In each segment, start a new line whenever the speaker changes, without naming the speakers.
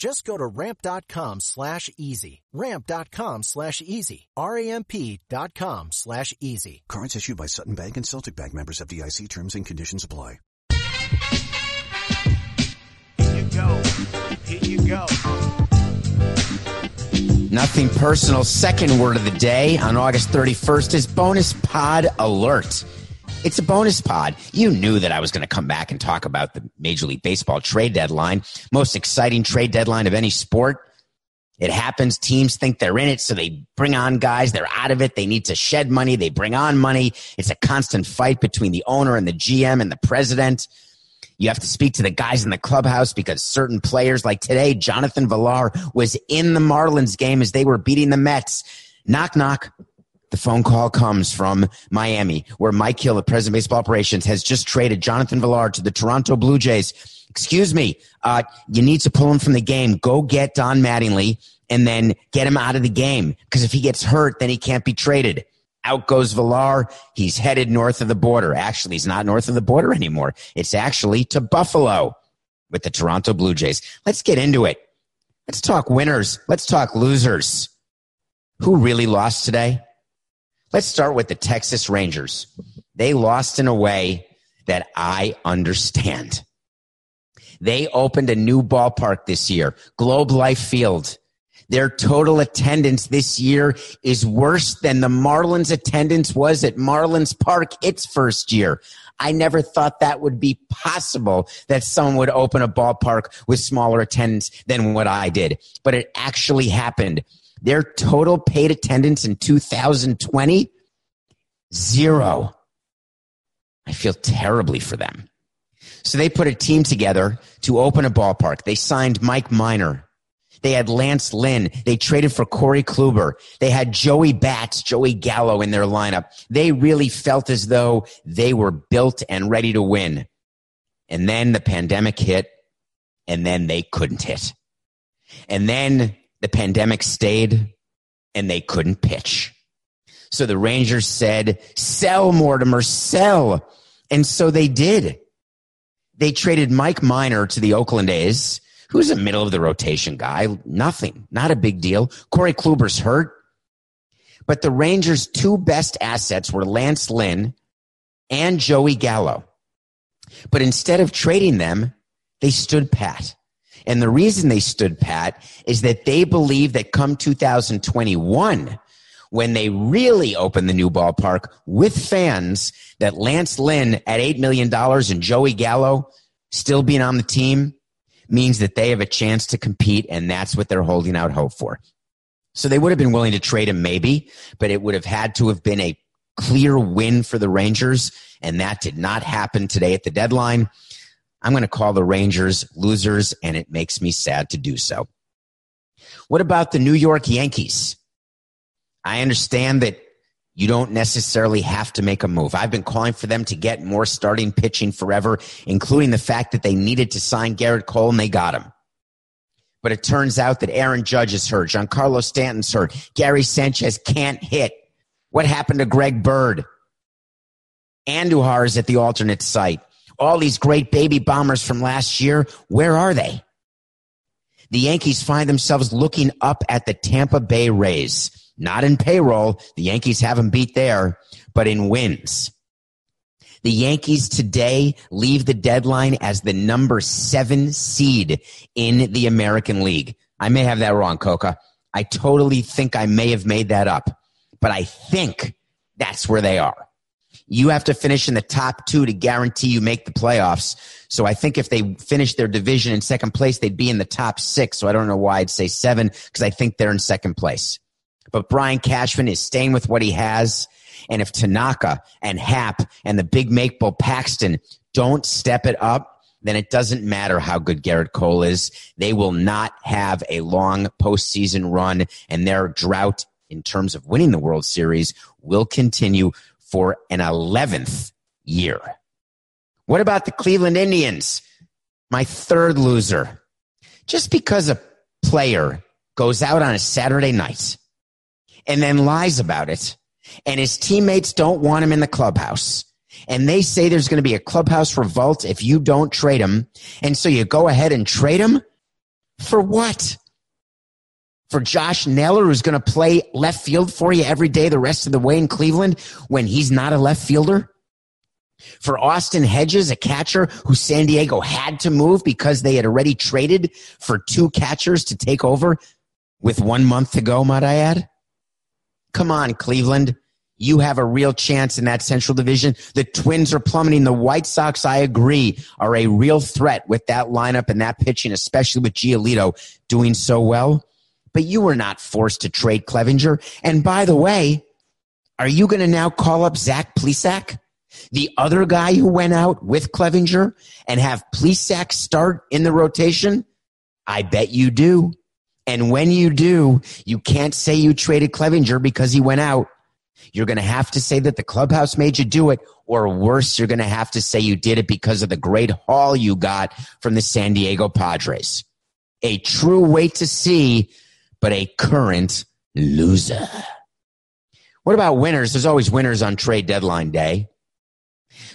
Just go to ramp.com slash easy. Ramp.com slash easy. R-A-M-P dot com slash easy.
Cards issued by Sutton Bank and Celtic Bank members of FDIC terms and conditions apply.
Here you go. Here you go.
Nothing personal. Second word of the day on August 31st is bonus pod alert. It's a bonus pod. You knew that I was going to come back and talk about the Major League Baseball trade deadline, most exciting trade deadline of any sport. It happens. Teams think they're in it, so they bring on guys. They're out of it. They need to shed money. They bring on money. It's a constant fight between the owner and the GM and the president. You have to speak to the guys in the clubhouse because certain players, like today, Jonathan Villar was in the Marlins game as they were beating the Mets. Knock, knock. The phone call comes from Miami, where Mike Hill, the president baseball operations, has just traded Jonathan Villar to the Toronto Blue Jays. Excuse me, uh, you need to pull him from the game. Go get Don Mattingly and then get him out of the game. Because if he gets hurt, then he can't be traded. Out goes Villar. He's headed north of the border. Actually, he's not north of the border anymore. It's actually to Buffalo with the Toronto Blue Jays. Let's get into it. Let's talk winners. Let's talk losers. Who really lost today? Let's start with the Texas Rangers. They lost in a way that I understand. They opened a new ballpark this year, Globe Life Field. Their total attendance this year is worse than the Marlins attendance was at Marlins Park its first year. I never thought that would be possible that someone would open a ballpark with smaller attendance than what I did. But it actually happened. Their total paid attendance in 2020, zero. I feel terribly for them. So they put a team together to open a ballpark. They signed Mike Minor. They had Lance Lynn. They traded for Corey Kluber. They had Joey Bats, Joey Gallo in their lineup. They really felt as though they were built and ready to win. And then the pandemic hit and then they couldn't hit. And then the pandemic stayed and they couldn't pitch. So the Rangers said, sell Mortimer, sell. And so they did. They traded Mike Minor to the Oakland A's, who's a middle of the rotation guy. Nothing, not a big deal. Corey Kluber's hurt. But the Rangers' two best assets were Lance Lynn and Joey Gallo. But instead of trading them, they stood pat. And the reason they stood pat is that they believe that come 2021, when they really open the new ballpark with fans that Lance Lynn at $8 million and Joey Gallo still being on the team means that they have a chance to compete and that's what they're holding out hope for. So they would have been willing to trade him maybe, but it would have had to have been a clear win for the Rangers and that did not happen today at the deadline. I'm going to call the Rangers losers and it makes me sad to do so. What about the New York Yankees? I understand that you don't necessarily have to make a move. I've been calling for them to get more starting pitching forever, including the fact that they needed to sign Gerrit Cole and they got him. But it turns out that Aaron Judge is hurt. Giancarlo Stanton's hurt. Gary Sanchez can't hit. What happened to Greg Bird? Andujar is at the alternate site. All these great baby bombers from last year, where are they? The Yankees find themselves looking up at the Tampa Bay Rays not in payroll. The Yankees haven't beat there, but in wins. The Yankees today leave the deadline as the number seven seed in the American League. I may have that wrong, Coca. I totally think I may have made that up, but I think that's where they are. You have to finish in the top two to guarantee you make the playoffs. So I think if they finish their division in second place, they'd be in the top six. So I don't know why I'd say seven because I think they're in second place. But Brian Cashman is staying with what he has. And if Tanaka and Happ and the big Maple Paxton don't step it up, then it doesn't matter how good Gerrit Cole is. They will not have a long postseason run and their drought in terms of winning the World Series will continue for an 11th year. What about the Cleveland Indians? My third loser. Just because a player goes out on a Saturday night and then lies about it, and his teammates don't want him in the clubhouse, and they say there's going to be a clubhouse revolt if you don't trade him, and so you go ahead and trade him? For what? For Josh Naylor, who's going to play left field for you every day the rest of the way in Cleveland when he's not a left fielder? For Austin Hedges, a catcher who San Diego had to move because they had already traded for two catchers to take over with one month to go, might I add? Come on, Cleveland. You have a real chance in that Central Division. The Twins are plummeting. The White Sox, I agree, are a real threat with that lineup and that pitching, especially with Giolito doing so well. But you were not forced to trade Clevinger. And by the way, are you going to now call up Zach Plesac? the other guy who went out with Clevinger and have Plesac start in the rotation? I bet you do. And when you do, you can't say you traded Clevinger because he went out. You're going to have to say that the clubhouse made you do it, or worse, you're going to have to say you did it because of the great haul you got from the San Diego Padres. A true wait to see, but a current loser. What about winners? There's always winners on trade deadline day.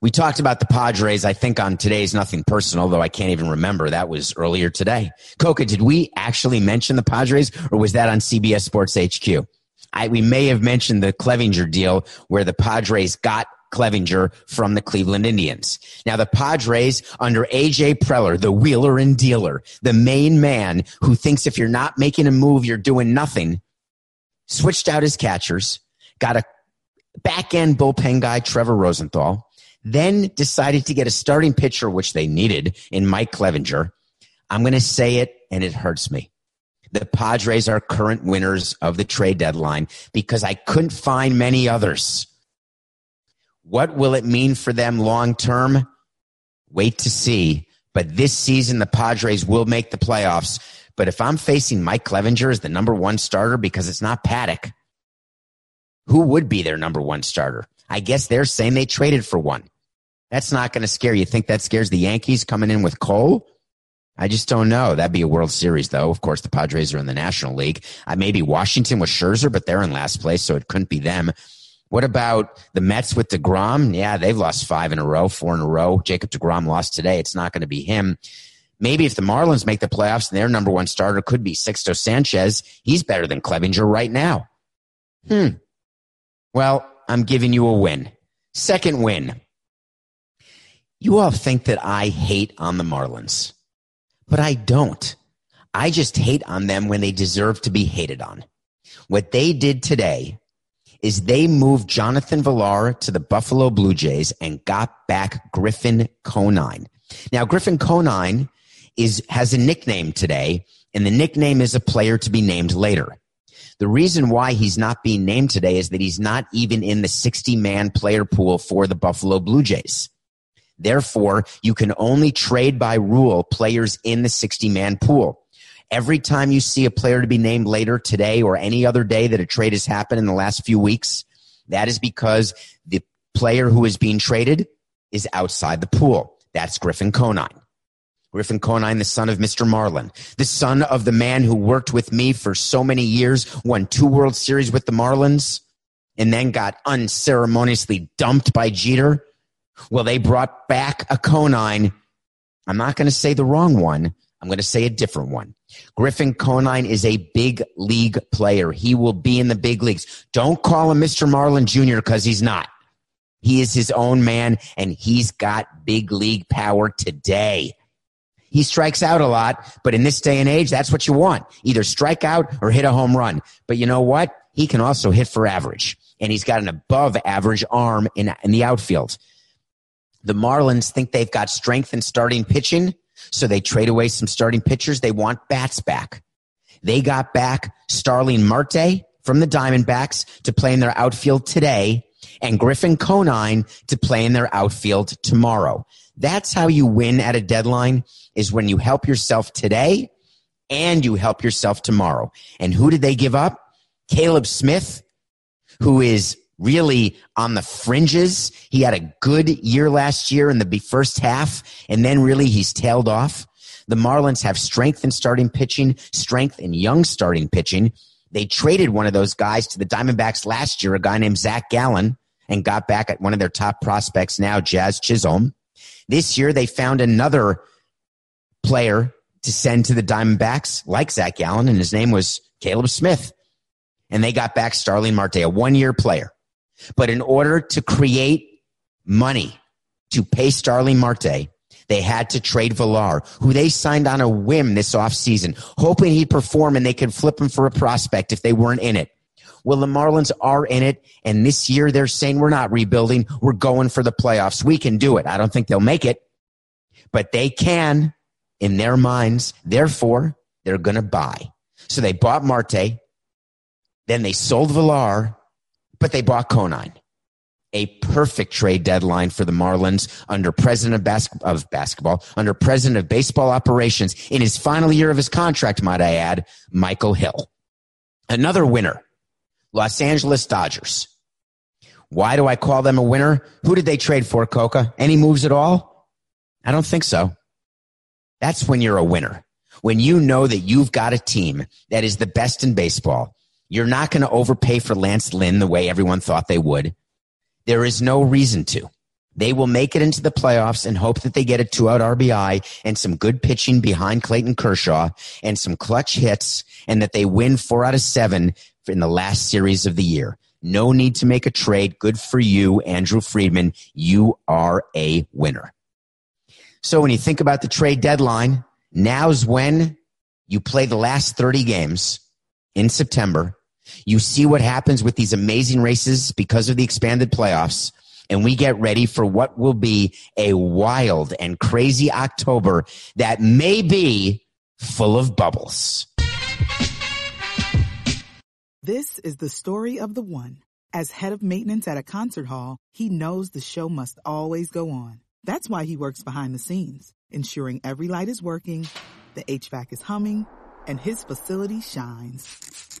We talked about the Padres, I think, on today's Nothing Personal, though I can't even remember. That was earlier today. Coca, did we actually mention the Padres or was that on CBS Sports HQ? I, we may have mentioned the Clevinger deal where the Padres got Clevinger from the Cleveland Indians. Now the Padres under AJ Preller, the wheeler and dealer, the main man who thinks if you're not making a move, you're doing nothing, switched out his catchers, got a back end bullpen guy, Trevor Rosenthal, then decided to get a starting pitcher, which they needed in Mike Clevinger. I'm going to say it, and it hurts me. The Padres are current winners of the trade deadline because I couldn't find many others. What will it mean for them long term? Wait to see. But this season, the Padres will make the playoffs. But if I'm facing Mike Clevinger as the number one starter because it's not Paddack, who would be their number one starter? I guess they're saying they traded for one. That's not going to scare you. Think that scares the Yankees coming in with Cole? I just don't know. That'd be a World Series, though. Of course, the Padres are in the National League. Maybe Washington with Scherzer, but they're in last place, so it couldn't be them. What about the Mets with DeGrom? Yeah, they've lost five in a row, four in a row. Jacob DeGrom lost today. It's not going to be him. Maybe if the Marlins make the playoffs and their number one starter could be Sixto Sanchez, he's better than Clevinger right now. Hmm. Well, I'm giving you a win. Second win. You all think that I hate on the Marlins, but I don't. I just hate on them when they deserve to be hated on. What they did today is they moved Jonathan Villar to the Buffalo Blue Jays and got back Griffin Conine. Now, Griffin Conine is, has a nickname today, and the nickname is a player to be named later. The reason why he's not being named today is that he's not even in the 60 man player pool for the Buffalo Blue Jays. Therefore, you can only trade by rule players in the 60 man pool. Every time you see a player to be named later today or any other day that a trade has happened in the last few weeks, that is because the player who is being traded is outside the pool. That's Griffin Conine. Griffin Conine, the son of Mr. Marlin, the son of the man who worked with me for so many years, won two World Series with the Marlins, and then got unceremoniously dumped by Jeter. Well, they brought back a Conine. I'm not going to say the wrong one. I'm going to say a different one. Griffin Conine is a big league player. He will be in the big leagues. Don't call him Mr. Marlin Jr. because he's not. He is his own man and he's got big league power today. He strikes out a lot, but in this day and age, that's what you want. Either strike out or hit a home run. But you know what? He can also hit for average. and he's got an above average arm in, in the outfield. The Marlins think they've got strength in starting pitching, so they trade away some starting pitchers. They want bats back. They got back Starling Marte from the Diamondbacks to play in their outfield today and Griffin Conine to play in their outfield tomorrow. That's how you win at a deadline is when you help yourself today and you help yourself tomorrow. And who did they give up? Caleb Smith, who is really on the fringes. He had a good year last year in the first half, and then really he's tailed off. The Marlins have strength in starting pitching, strength in young starting pitching. They traded one of those guys to the Diamondbacks last year, a guy named Zach Gallen, and got back at one of their top prospects now, Jazz Chisholm. This year, they found another player to send to the Diamondbacks, like Zach Gallen, and his name was Caleb Smith. And they got back Starling Marte, a one year player. But in order to create money to pay Starling Marte, they had to trade Villar, who they signed on a whim this offseason, hoping he'd perform and they could flip him for a prospect if they weren't in it. Well, the Marlins are in it, and this year they're saying we're not rebuilding, we're going for the playoffs. We can do it. I don't think they'll make it, but they can in their minds. Therefore, they're going to buy. So they bought Marte, then they sold Villar, but they bought Conine. A perfect trade deadline for the Marlins under president of, bas- of basketball, under president of baseball operations in his final year of his contract, might I add, Michael Hill. Another winner, Los Angeles Dodgers. Why do I call them a winner? Who did they trade for, Coca? Any moves at all? I don't think so. That's when you're a winner. When you know that you've got a team that is the best in baseball. You're not going to overpay for Lance Lynn the way everyone thought they would. There is no reason to. They will make it into the playoffs and hope that they get a two out RBI and some good pitching behind Clayton Kershaw and some clutch hits and that they win four out of seven in the last series of the year. No need to make a trade. Good for you, Andrew Friedman. You are a winner. So when you think about the trade deadline, now's when you play the last 30 games in September. You see what happens with these amazing races because of the expanded playoffs. And we get ready for what will be a wild and crazy October that may be full of bubbles.
This is the story of the one. As head of maintenance at a concert hall, he knows the show must always go on. That's why he works behind the scenes, ensuring every light is working, the HVAC is humming, and his facility shines.